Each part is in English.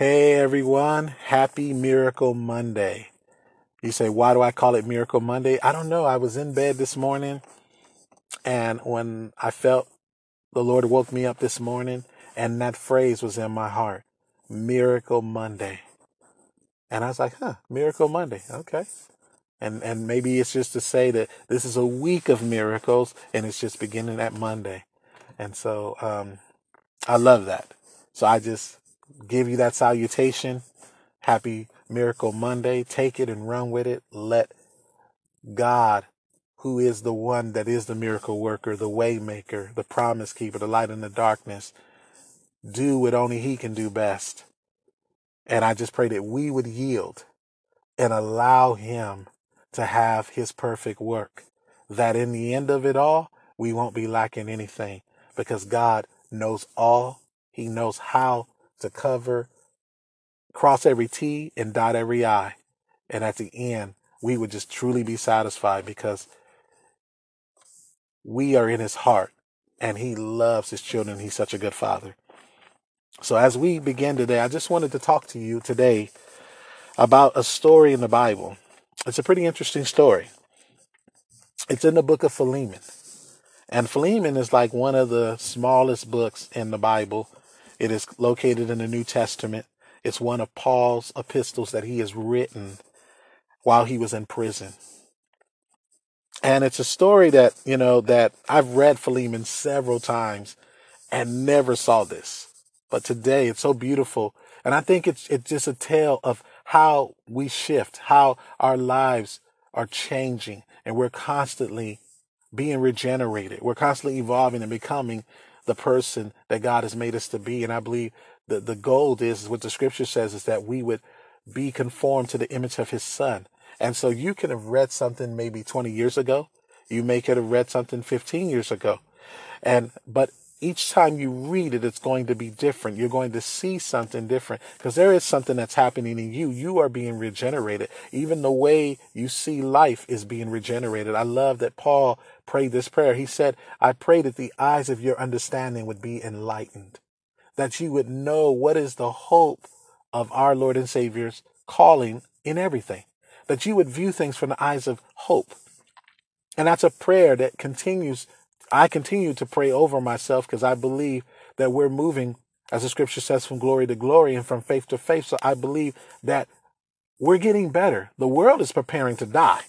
Hey everyone, happy Miracle Monday. You say, why do I call it Miracle Monday? I don't know. I was in bed this morning and when I felt the Lord woke me up this morning and that phrase was in my heart Miracle Monday. And I was like, huh, Miracle Monday. Okay. And, and maybe it's just to say that this is a week of miracles and it's just beginning at Monday. And so, um, I love that. So I just give you that salutation. Happy Miracle Monday. Take it and run with it. Let God, who is the one that is the miracle worker, the way maker, the promise keeper, the light in the darkness, do what only he can do best. And I just pray that we would yield and allow him to have his perfect work. That in the end of it all, we won't be lacking anything because God knows all. He knows how to cover, cross every T and dot every I. And at the end, we would just truly be satisfied because we are in his heart and he loves his children. He's such a good father. So as we begin today, I just wanted to talk to you today about a story in the Bible. It's a pretty interesting story. It's in the book of Philemon. And Philemon is like one of the smallest books in the Bible. It is located in the New Testament. It's one of Paul's epistles that he has written while he was in prison. And it's a story that, you know, that I've read Philemon several times and never saw this. But today it's so beautiful. And I think it's, it's just a tale of how we shift, how our lives are changing and we're constantly being regenerated. We're constantly evolving and becoming the person that God has made us to be. And I believe that the goal is, is what the scripture says is that we would be conformed to the image of his son. And so you can have read something maybe 20 years ago. You may could have read something 15 years ago. And, but each time you read it, it's going to be different. You're going to see something different because there is something that's happening in you. You are being regenerated. Even the way you see life is being regenerated. I love that Paul prayed this prayer. He said, I pray that the eyes of your understanding would be enlightened, that you would know what is the hope of our Lord and Savior's calling in everything, that you would view things from the eyes of hope. And that's a prayer that continues I continue to pray over myself because I believe that we're moving, as the scripture says, from glory to glory and from faith to faith. So I believe that we're getting better. The world is preparing to die.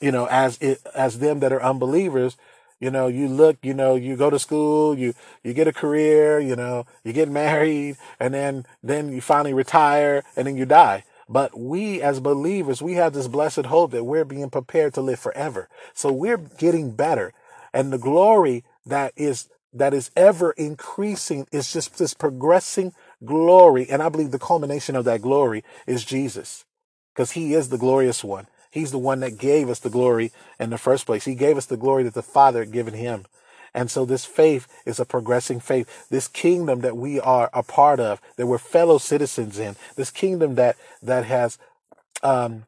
You know, as it, as them that are unbelievers, you know, you look, you know, you go to school, you, you get a career, you know, you get married and then, then you finally retire and then you die. But we as believers, we have this blessed hope that we're being prepared to live forever. So we're getting better and the glory that is that is ever increasing is just this progressing glory. And i believe the culmination of that glory is jesus because he is the glorious one. He's the one that gave us the glory in the first place. He gave us the glory that the father had given him. And so this faith is a progressing faith. This kingdom that we are a part of that we're fellow citizens in this kingdom that that has um,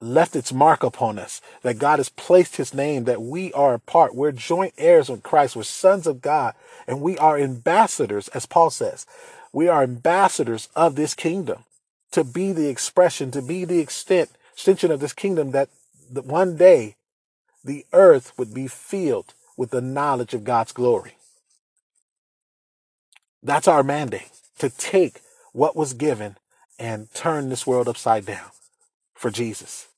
left its mark upon us, that God has placed his name, that we are a part. We're joint heirs with Christ. We're sons of God, and we are ambassadors, as Paul says. We are ambassadors of this kingdom to be the expression, to be the extent, extension of this kingdom that, that one day the earth would be filled with the knowledge of God's glory. That's our mandate to take what was given and turn this world upside down for Jesus.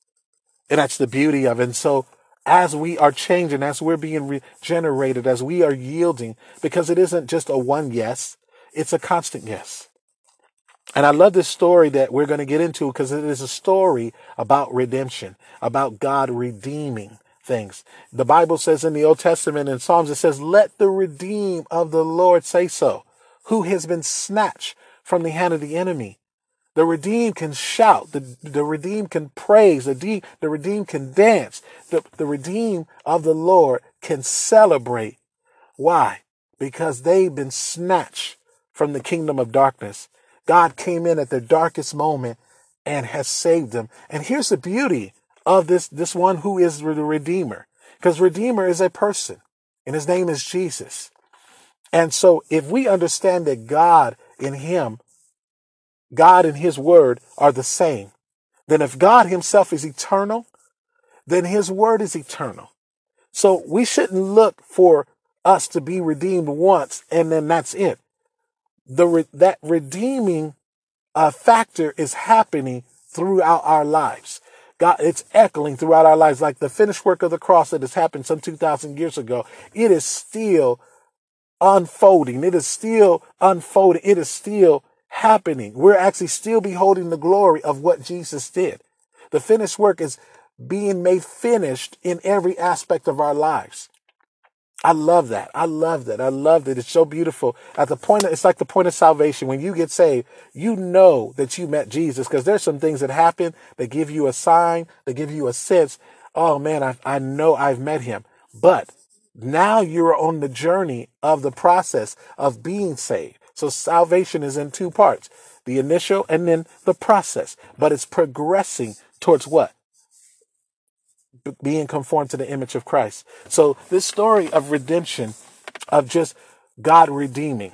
And that's the beauty of it. And so as we are changing, as we're being regenerated, as we are yielding, because it isn't just a one yes, it's a constant yes. And I love this story that we're going to get into because it is a story about redemption, about God redeeming things. The Bible says in the Old Testament in Psalms, it says, let the redeem of the Lord say so, who has been snatched from the hand of the enemy. The redeemed can shout. The, the redeemed can praise. The, de- the redeemed can dance. The, the redeemed of the Lord can celebrate. Why? Because they've been snatched from the kingdom of darkness. God came in at their darkest moment and has saved them. And here's the beauty of this, this one who is the Redeemer. Because Redeemer is a person and his name is Jesus. And so if we understand that God in him God and his word are the same, then if God himself is eternal, then his word is eternal. So we shouldn't look for us to be redeemed once and then that's it. The re- that redeeming uh, factor is happening throughout our lives. God, it's echoing throughout our lives like the finished work of the cross that has happened some 2,000 years ago. It is still unfolding. It is still unfolding. It is still happening. We're actually still beholding the glory of what Jesus did. The finished work is being made finished in every aspect of our lives. I love that. I love that. I love that. It's so beautiful. At the point, of, it's like the point of salvation. When you get saved, you know that you met Jesus because there's some things that happen that give you a sign, that give you a sense. Oh man, I, I know I've met him. But now you're on the journey of the process of being saved. So salvation is in two parts, the initial and then the process, but it's progressing towards what? being conformed to the image of Christ. So this story of redemption, of just God redeeming.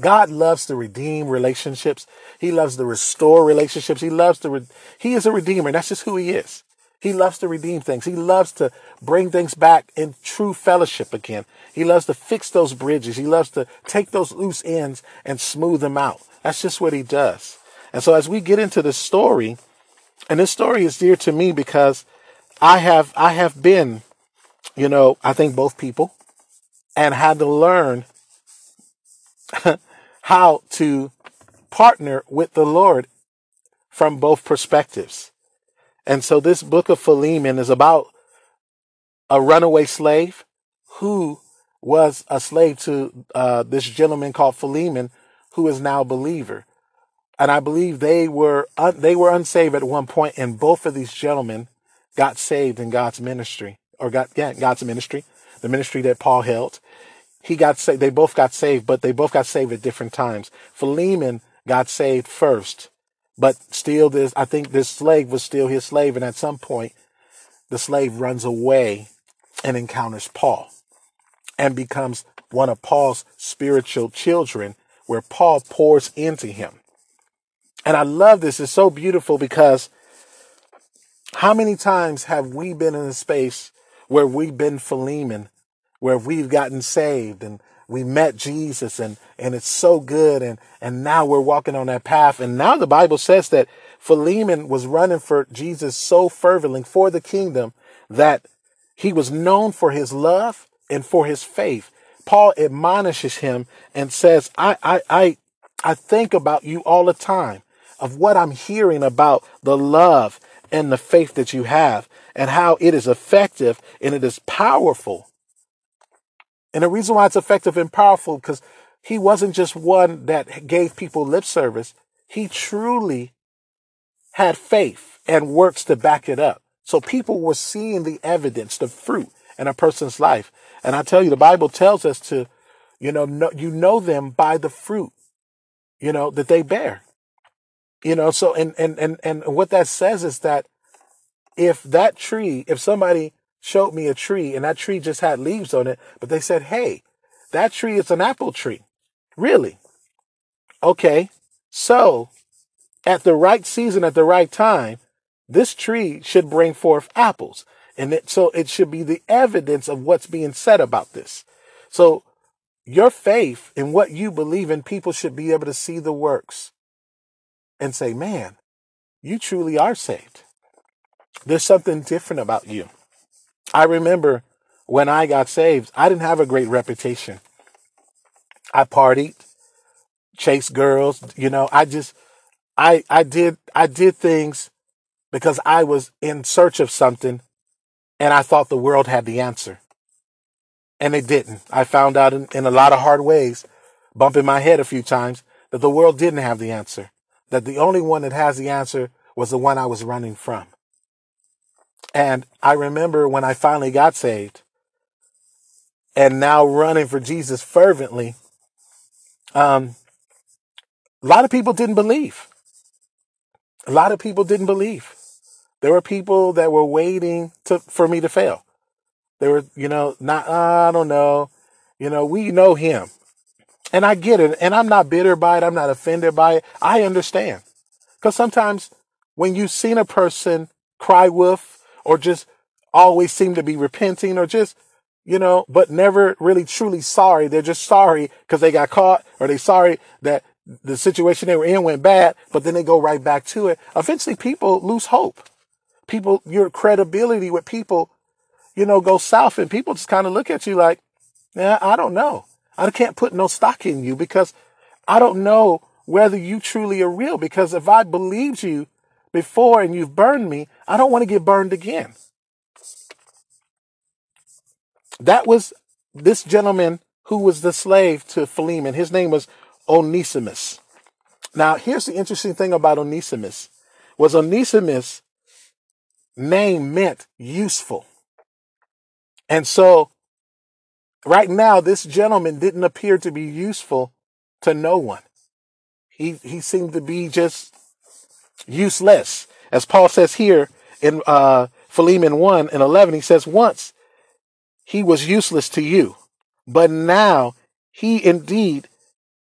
God loves to redeem relationships. He loves to restore relationships. He loves to, re- he is a redeemer. That's just who he is. He loves to redeem things. He loves to bring things back in true fellowship again. He loves to fix those bridges. He loves to take those loose ends and smooth them out. That's just what he does. And so as we get into the story, and this story is dear to me because I have I have been, you know, I think both people and had to learn how to partner with the Lord from both perspectives. And so this book of Philemon is about a runaway slave who was a slave to uh, this gentleman called Philemon, who is now a believer. And I believe they were un- they were unsaved at one point, and both of these gentlemen got saved in God's ministry, or got yeah, God's ministry, the ministry that Paul held. He got saved. They both got saved, but they both got saved at different times. Philemon got saved first, but still, this I think this slave was still his slave, and at some point, the slave runs away and encounters Paul, and becomes one of Paul's spiritual children, where Paul pours into him. And I love this. It's so beautiful because how many times have we been in a space where we've been Philemon, where we've gotten saved and we met Jesus and, and it's so good and, and now we're walking on that path. And now the Bible says that Philemon was running for Jesus so fervently for the kingdom that he was known for his love and for his faith. Paul admonishes him and says, I, I, I, I think about you all the time of what I'm hearing about the love and the faith that you have and how it is effective and it is powerful. And the reason why it's effective and powerful because he wasn't just one that gave people lip service. He truly had faith and works to back it up. So people were seeing the evidence, the fruit in a person's life. And I tell you, the Bible tells us to, you know, know you know them by the fruit, you know, that they bear. You know, so and and and and what that says is that if that tree, if somebody showed me a tree and that tree just had leaves on it, but they said, "Hey, that tree is an apple tree." Really? Okay. So, at the right season at the right time, this tree should bring forth apples. And it, so it should be the evidence of what's being said about this. So your faith in what you believe in, people should be able to see the works and say, man, you truly are saved. There's something different about you. I remember when I got saved, I didn't have a great reputation. I partied, chased girls, you know, I just I I did I did things because I was in search of something and I thought the world had the answer. And it didn't. I found out in, in a lot of hard ways, bumping my head a few times, that the world didn't have the answer. That the only one that has the answer was the one I was running from. And I remember when I finally got saved and now running for Jesus fervently, um, a lot of people didn't believe. A lot of people didn't believe. There were people that were waiting to, for me to fail. They were, you know, not, uh, I don't know. You know, we know him. And I get it. And I'm not bitter by it. I'm not offended by it. I understand. Because sometimes when you've seen a person cry wolf or just always seem to be repenting or just, you know, but never really truly sorry. They're just sorry because they got caught or they sorry that the situation they were in went bad, but then they go right back to it. Eventually people lose hope. People, your credibility with people, you know, go south and people just kind of look at you like, yeah, I don't know. I can't put no stock in you because I don't know whether you truly are real. Because if I believed you before and you've burned me, I don't want to get burned again. That was this gentleman who was the slave to Philemon. His name was Onesimus. Now, here's the interesting thing about Onesimus was Onesimus name meant useful. And so right now, this gentleman didn't appear to be useful to no one. He, he seemed to be just useless. As Paul says here in uh, Philemon 1 and 11, he says, Once he was useless to you, but now he indeed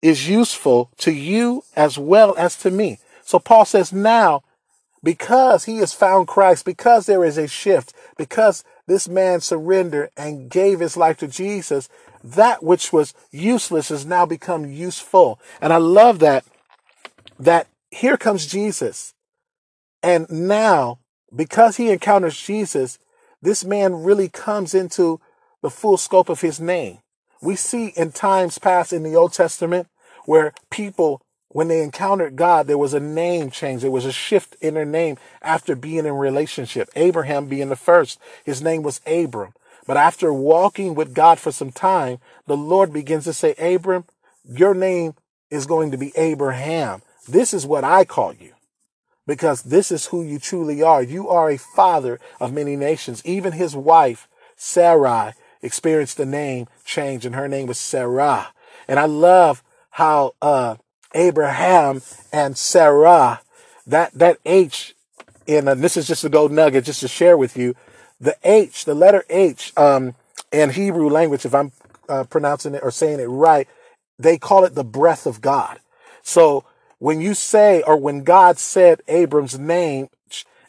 is useful to you as well as to me. So Paul says, Now, because he has found Christ, because there is a shift, because this man surrendered and gave his life to Jesus, that which was useless has now become useful. And I love that, that here comes Jesus. And now, because he encounters Jesus, this man really comes into the full scope of his name. We see in times past in the Old Testament where people, when they encountered God, there was a name change. There was a shift in their name after being in relationship. Abraham being the first, his name was Abram. But after walking with God for some time, the Lord begins to say, Abram, your name is going to be Abraham. This is what I call you because this is who you truly are. You are a father of many nations. Even his wife, Sarai, experienced the name change and her name was Sarah. And I love how, uh, Abraham and Sarah, that, that H in, and this is just a gold nugget just to share with you. The H, the letter H, um, in Hebrew language, if I'm uh, pronouncing it or saying it right, they call it the breath of God. So when you say, or when God said Abram's name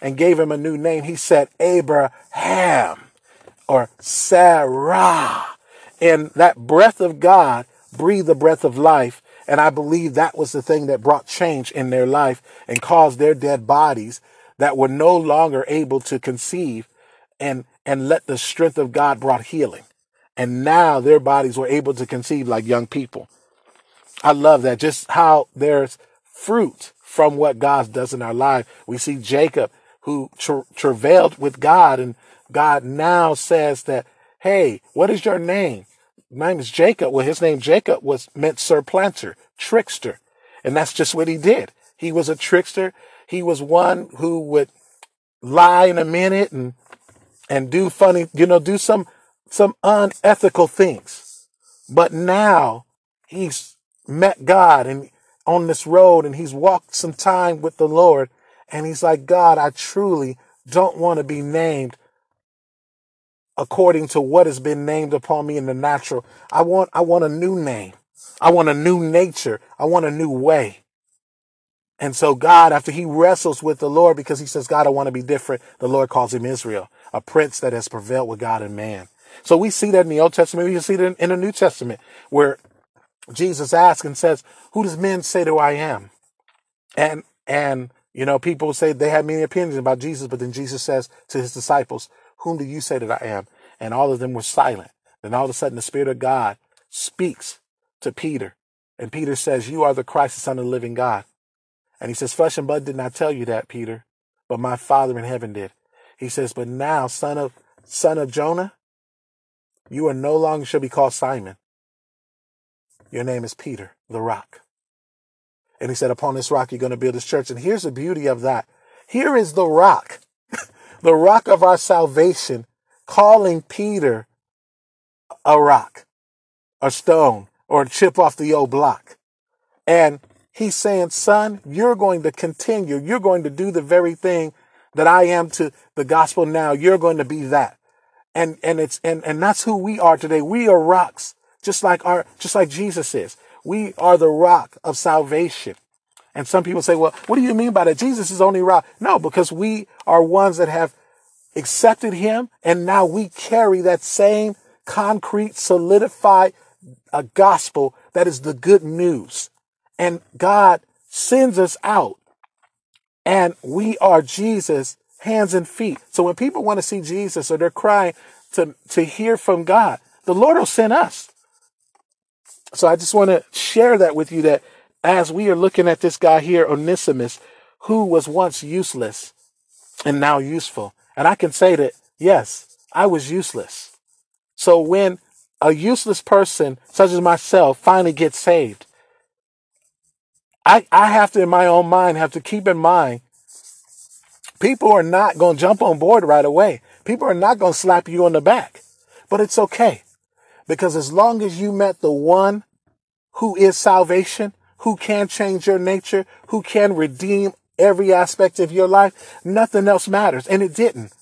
and gave him a new name, he said Abraham or Sarah. And that breath of God breathed the breath of life. And I believe that was the thing that brought change in their life and caused their dead bodies that were no longer able to conceive and, and let the strength of God brought healing. And now their bodies were able to conceive like young people. I love that. Just how there's fruit from what God does in our life. We see Jacob who tra- travailed with God and God now says that, hey, what is your name? My name is Jacob. Well, his name Jacob was meant surplanter, trickster. And that's just what he did. He was a trickster. He was one who would lie in a minute and, and do funny, you know, do some, some unethical things. But now he's met God and on this road and he's walked some time with the Lord. And he's like, God, I truly don't want to be named according to what has been named upon me in the natural. I want, I want a new name. I want a new nature. I want a new way. And so God, after he wrestles with the Lord, because he says, God, I want to be different, the Lord calls him Israel, a prince that has prevailed with God and man. So we see that in the Old Testament. We see in, in the New Testament where Jesus asks and says, who does men say that I am? And, and, you know, people say they have many opinions about Jesus, but then Jesus says to his disciples, whom do you say that I am? And all of them were silent. Then all of a sudden the Spirit of God speaks to Peter. And Peter says, You are the Christ, the Son of the living God. And he says, Flesh and blood did not tell you that, Peter, but my Father in heaven did. He says, But now, son of son of Jonah, you are no longer shall be called Simon. Your name is Peter, the rock. And he said, Upon this rock you're going to build this church. And here's the beauty of that. Here is the rock the rock of our salvation, calling Peter a rock, a stone, or a chip off the old block. And he's saying, son, you're going to continue. You're going to do the very thing that I am to the gospel now. You're going to be that. And, and it's, and, and that's who we are today. We are rocks, just like our, just like Jesus is. We are the rock of salvation. And some people say, well, what do you mean by that? Jesus is only rock. No, because we are ones that have accepted him and now we carry that same concrete, solidified uh, gospel that is the good news. And God sends us out and we are Jesus hands and feet. So when people want to see Jesus or they're crying to, to hear from God, the Lord will send us. So I just want to share that with you that as we are looking at this guy here, Onesimus, who was once useless and now useful. And I can say that, yes, I was useless. So when a useless person, such as myself, finally gets saved, I, I have to, in my own mind, have to keep in mind people are not going to jump on board right away. People are not going to slap you on the back. But it's okay. Because as long as you met the one who is salvation, who can change your nature, who can redeem every aspect of your life, nothing else matters. And it didn't.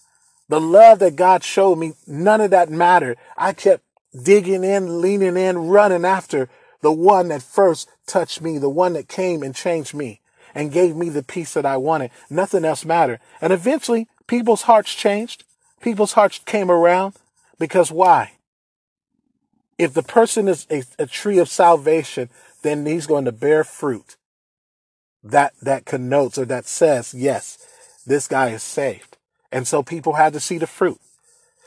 The love that God showed me, none of that mattered. I kept digging in, leaning in, running after the one that first touched me, the one that came and changed me and gave me the peace that I wanted. Nothing else mattered. And eventually people's hearts changed. People's hearts came around because why? If the person is a, a tree of salvation, then he's going to bear fruit that, that connotes or that says, yes, this guy is saved. And so people had to see the fruit.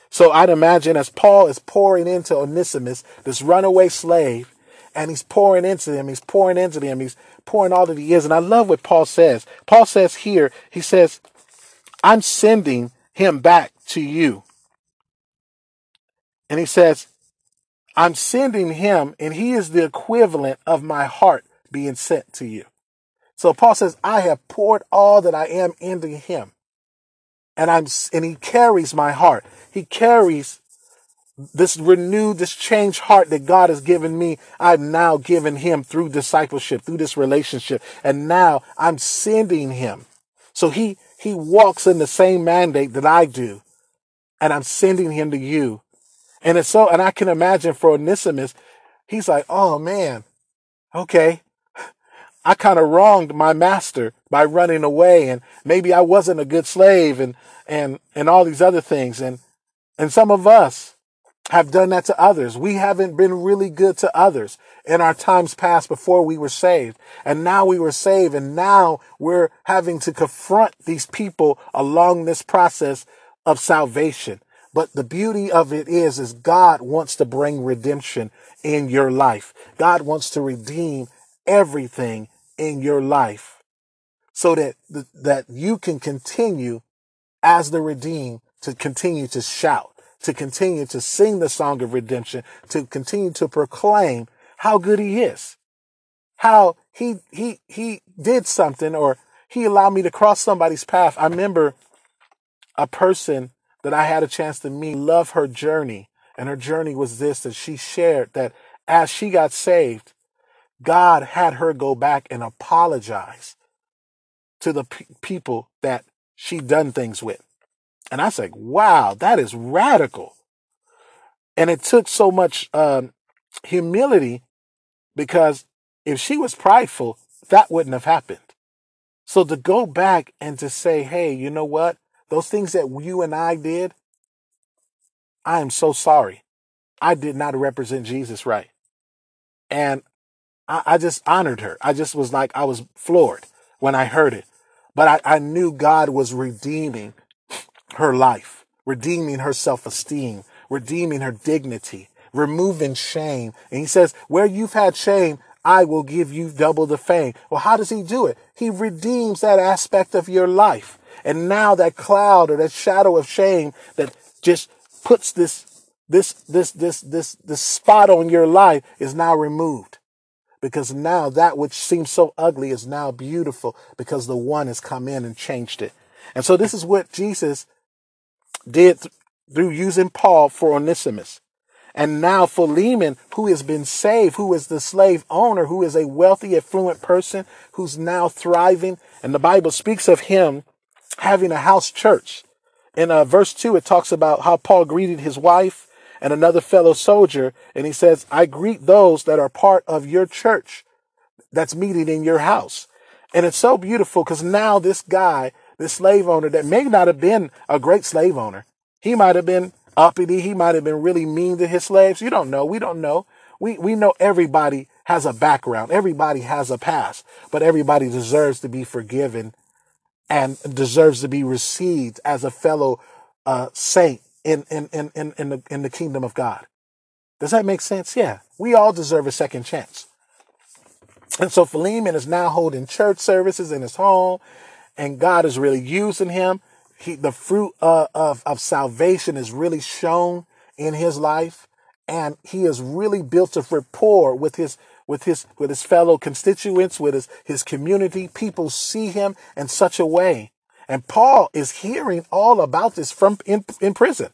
So I'd imagine as Paul is pouring into Onesimus, this runaway slave, and he's pouring into him, he's pouring into him, he's pouring all that he is. And I love what Paul says. Paul says here, he says, I'm sending him back to you. And he says, I'm sending him, and he is the equivalent of my heart being sent to you. So Paul says, I have poured all that I am into him. And I'm, and he carries my heart. He carries this renewed, this changed heart that God has given me, I've now given him through discipleship, through this relationship. And now I'm sending him. So he, he walks in the same mandate that I do. And I'm sending him to you. And it's so, and I can imagine for Onesimus, he's like, oh man, okay. I kind of wronged my master by running away and maybe I wasn't a good slave and, and, and all these other things. And, and some of us, have done that to others. We haven't been really good to others in our times past before we were saved. And now we were saved and now we're having to confront these people along this process of salvation. But the beauty of it is, is God wants to bring redemption in your life. God wants to redeem everything in your life so that, that you can continue as the redeemed to continue to shout to continue to sing the song of redemption, to continue to proclaim how good he is, how he, he, he did something or he allowed me to cross somebody's path. I remember a person that I had a chance to meet, love her journey. And her journey was this, that she shared that as she got saved, God had her go back and apologize to the pe- people that she done things with. And I said, wow, that is radical. And it took so much um, humility because if she was prideful, that wouldn't have happened. So to go back and to say, hey, you know what? Those things that you and I did, I am so sorry. I did not represent Jesus right. And I, I just honored her. I just was like, I was floored when I heard it. But I, I knew God was redeeming her life, redeeming her self esteem, redeeming her dignity, removing shame. And he says, where you've had shame, I will give you double the fame. Well, how does he do it? He redeems that aspect of your life. And now that cloud or that shadow of shame that just puts this, this, this, this, this, this spot on your life is now removed. Because now that which seems so ugly is now beautiful because the one has come in and changed it. And so this is what Jesus did th- through using Paul for Onesimus. And now Philemon, who has been saved, who is the slave owner, who is a wealthy, affluent person, who's now thriving. And the Bible speaks of him having a house church. In uh, verse 2, it talks about how Paul greeted his wife and another fellow soldier. And he says, I greet those that are part of your church that's meeting in your house. And it's so beautiful because now this guy, this slave owner that may not have been a great slave owner, he might have been uppity. He might have been really mean to his slaves. You don't know. We don't know. We, we know everybody has a background. Everybody has a past, but everybody deserves to be forgiven and deserves to be received as a fellow uh, saint in, in, in, in, in, the, in the kingdom of God. Does that make sense? Yeah. We all deserve a second chance. And so Philemon is now holding church services in his home, and God is really using him. He, the fruit uh, of, of salvation is really shown in his life, and he has really built a rapport with his with his with his fellow constituents, with his, his community. People see him in such a way. And Paul is hearing all about this from in, in prison.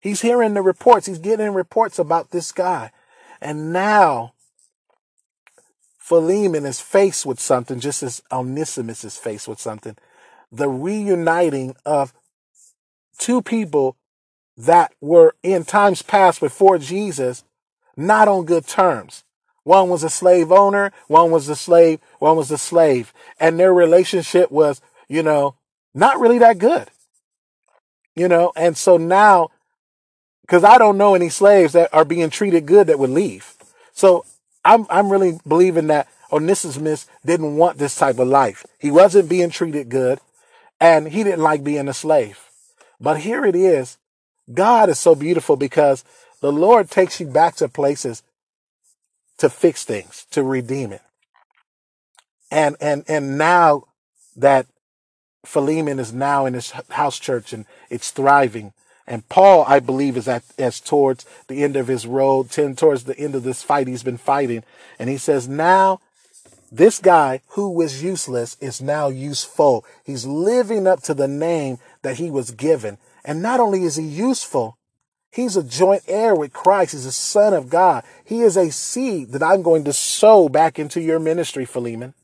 He's hearing the reports. He's getting reports about this guy. And now Philemon is faced with something, just as Onesimus is faced with something. The reuniting of two people that were in times past before Jesus, not on good terms. One was a slave owner, one was a slave, one was a slave. And their relationship was, you know, not really that good. You know, and so now, because I don't know any slaves that are being treated good that would leave. So I'm I'm really believing that Onesimus didn't want this type of life. He wasn't being treated good, and he didn't like being a slave. But here it is. God is so beautiful because the Lord takes you back to places to fix things, to redeem it. And and and now that Philemon is now in his house church and it's thriving. And Paul, I believe, is at as towards the end of his road, ten towards the end of this fight he's been fighting. And he says, now this guy who was useless is now useful. He's living up to the name that he was given. And not only is he useful, he's a joint heir with Christ. He's a son of God. He is a seed that I'm going to sow back into your ministry, Philemon.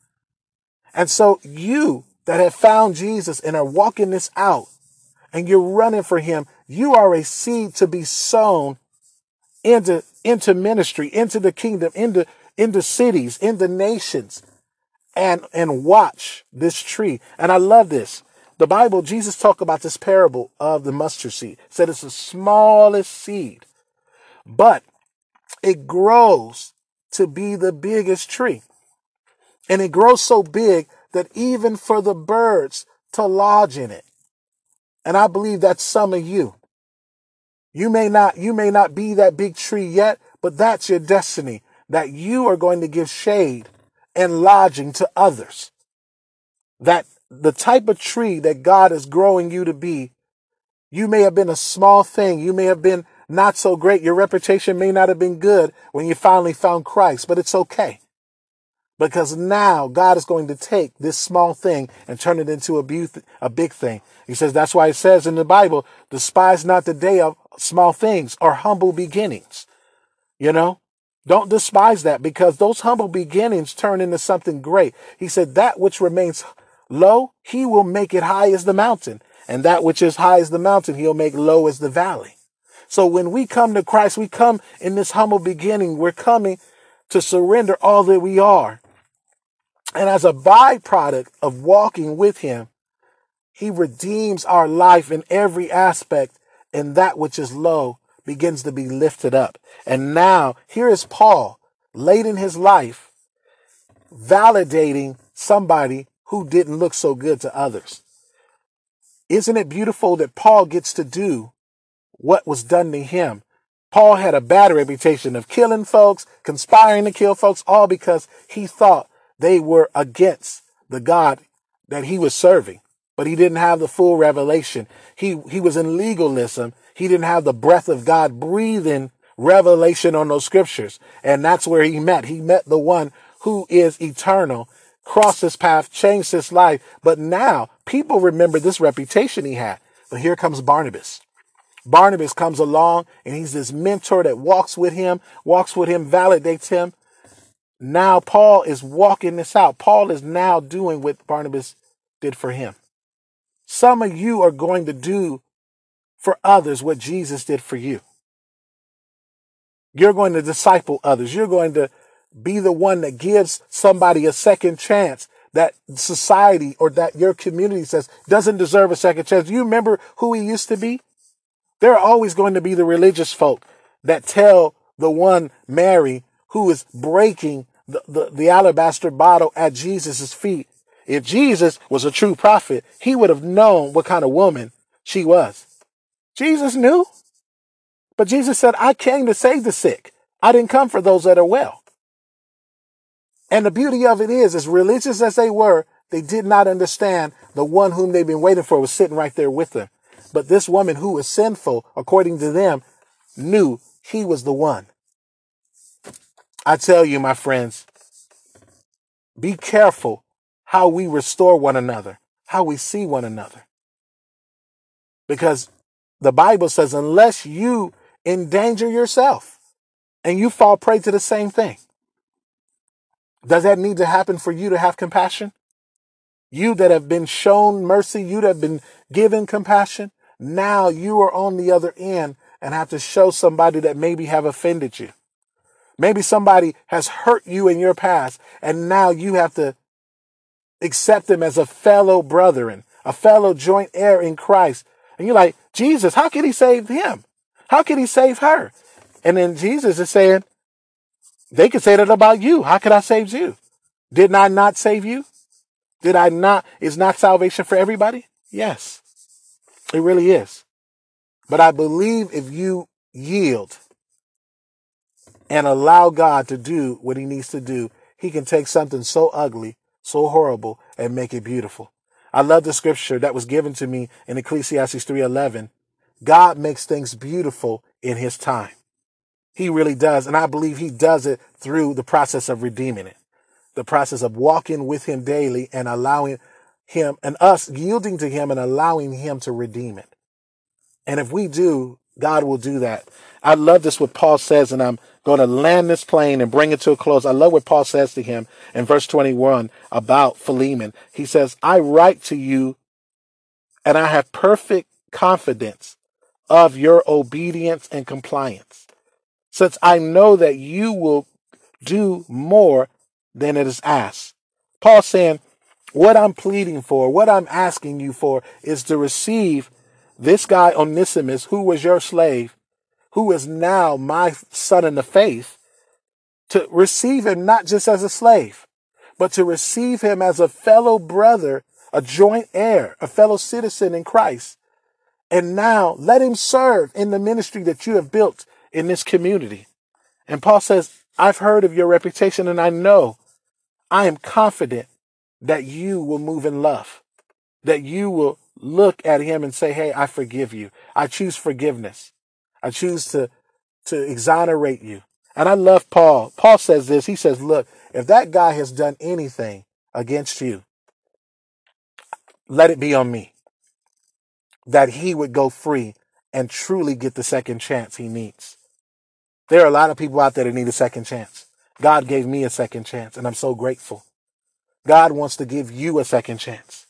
And so you that have found Jesus and are walking this out and you're running for him, you are a seed to be sown into, into ministry, into the kingdom, into, into cities, into nations and, and watch this tree. And I love this. The Bible, Jesus talked about this parable of the mustard seed. Said it's the smallest seed, but it grows to be the biggest tree. And it grows so big that even for the birds to lodge in it. And I believe that's some of you. You may not, you may not be that big tree yet, but that's your destiny that you are going to give shade and lodging to others. That the type of tree that God is growing you to be, you may have been a small thing. You may have been not so great. Your reputation may not have been good when you finally found Christ, but it's okay. Because now God is going to take this small thing and turn it into a, be- a big thing. He says that's why it says in the Bible, despise not the day of small things or humble beginnings. You know, don't despise that because those humble beginnings turn into something great. He said that which remains low, he will make it high as the mountain. And that which is high as the mountain, he'll make low as the valley. So when we come to Christ, we come in this humble beginning. We're coming to surrender all that we are. And as a byproduct of walking with him, he redeems our life in every aspect, and that which is low begins to be lifted up. And now, here is Paul, late in his life, validating somebody who didn't look so good to others. Isn't it beautiful that Paul gets to do what was done to him? Paul had a bad reputation of killing folks, conspiring to kill folks, all because he thought they were against the God that he was serving. But he didn't have the full revelation. He, he was in legalism. He didn't have the breath of God breathing revelation on those scriptures. And that's where he met. He met the one who is eternal, crossed his path, changed his life. But now people remember this reputation he had. But here comes Barnabas. Barnabas comes along and he's this mentor that walks with him, walks with him, validates him. Now Paul is walking this out. Paul is now doing what Barnabas did for him. Some of you are going to do for others what Jesus did for you. You're going to disciple others. You're going to be the one that gives somebody a second chance that society or that your community says doesn't deserve a second chance. Do you remember who he used to be? There are always going to be the religious folk that tell the one Mary who is breaking the, the, the alabaster bottle at Jesus' feet. If Jesus was a true prophet, he would have known what kind of woman she was. Jesus knew. But Jesus said, I came to save the sick. I didn't come for those that are well. And the beauty of it is, as religious as they were, they did not understand the one whom they've been waiting for was sitting right there with them. But this woman who was sinful, according to them, knew he was the one. I tell you, my friends, be careful how we restore one another, how we see one another. Because the Bible says, unless you endanger yourself and you fall prey to the same thing, does that need to happen for you to have compassion? You that have been shown mercy, you that have been given compassion, now you are on the other end and have to show somebody that maybe have offended you. Maybe somebody has hurt you in your past and now you have to accept them as a fellow brethren, a fellow joint heir in Christ. And you're like, Jesus, how can he save him? How can he save her? And then Jesus is saying, they could say that about you. How could I save you? Did I not save you? Did I not? Is not salvation for everybody? Yes, it really is. But I believe if you yield and allow God to do what he needs to do, he can take something so ugly, so horrible, and make it beautiful. I love the scripture that was given to me in Ecclesiastes 3:11. God makes things beautiful in his time. He really does. And I believe he does it through the process of redeeming it, the process of walking with him daily and allowing him and us yielding to him and allowing him to redeem it. And if we do, God will do that. I love this what Paul says, and I'm going to land this plane and bring it to a close. I love what Paul says to him in verse 21 about Philemon. He says, I write to you and I have perfect confidence of your obedience and compliance since I know that you will do more than it is asked. Paul saying, what I'm pleading for, what I'm asking you for is to receive this guy Onesimus, who was your slave, who is now my son in the faith, to receive him not just as a slave, but to receive him as a fellow brother, a joint heir, a fellow citizen in Christ. And now let him serve in the ministry that you have built in this community. And Paul says, I've heard of your reputation and I know, I am confident that you will move in love, that you will look at him and say, Hey, I forgive you. I choose forgiveness. I choose to, to exonerate you. And I love Paul. Paul says this. He says, look, if that guy has done anything against you, let it be on me that he would go free and truly get the second chance he needs. There are a lot of people out there that need a second chance. God gave me a second chance, and I'm so grateful. God wants to give you a second chance.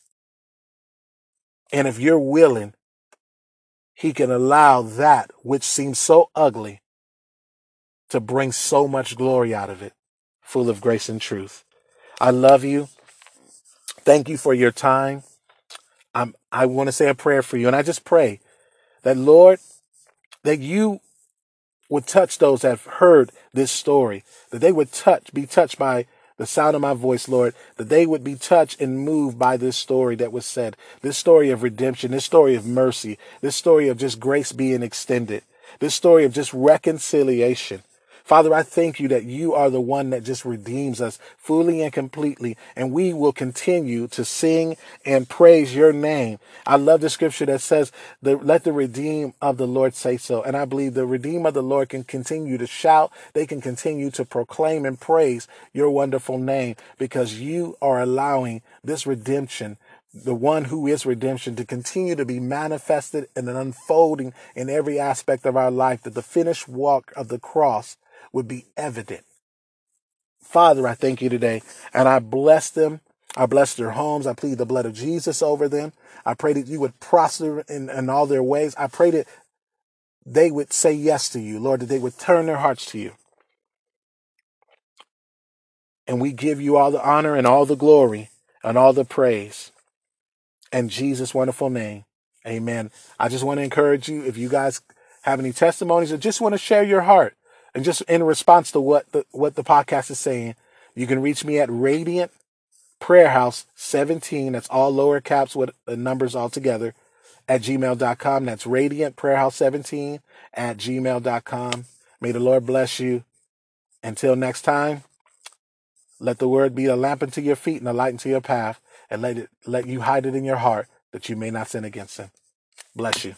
And if you're willing, He can allow that which seems so ugly to bring so much glory out of it, full of grace and truth. I love you. Thank you for your time. I'm, I want to say a prayer for you, and I just pray that, Lord, that you would touch those that have heard this story, that they would touch, be touched by the sound of my voice, Lord, that they would be touched and moved by this story that was said, this story of redemption, this story of mercy, this story of just grace being extended, this story of just reconciliation. Father, I thank you that you are the one that just redeems us fully and completely. And we will continue to sing and praise your name. I love the scripture that says, let the redeem of the Lord say so. And I believe the redeem of the Lord can continue to shout. They can continue to proclaim and praise your wonderful name because you are allowing this redemption the one who is redemption to continue to be manifested and unfolding in every aspect of our life, that the finished walk of the cross would be evident. Father, I thank you today and I bless them. I bless their homes. I plead the blood of Jesus over them. I pray that you would prosper in, in all their ways. I pray that they would say yes to you, Lord, that they would turn their hearts to you. And we give you all the honor and all the glory and all the praise. In Jesus' wonderful name, amen. I just want to encourage you if you guys have any testimonies or just want to share your heart and just in response to what the, what the podcast is saying, you can reach me at Radiant Prayer House 17. That's all lower caps with the numbers all together at gmail.com. That's Radiant Prayer House 17 at gmail.com. May the Lord bless you. Until next time, let the word be a lamp unto your feet and a light unto your path, and let it let you hide it in your heart that you may not sin against him. Bless you.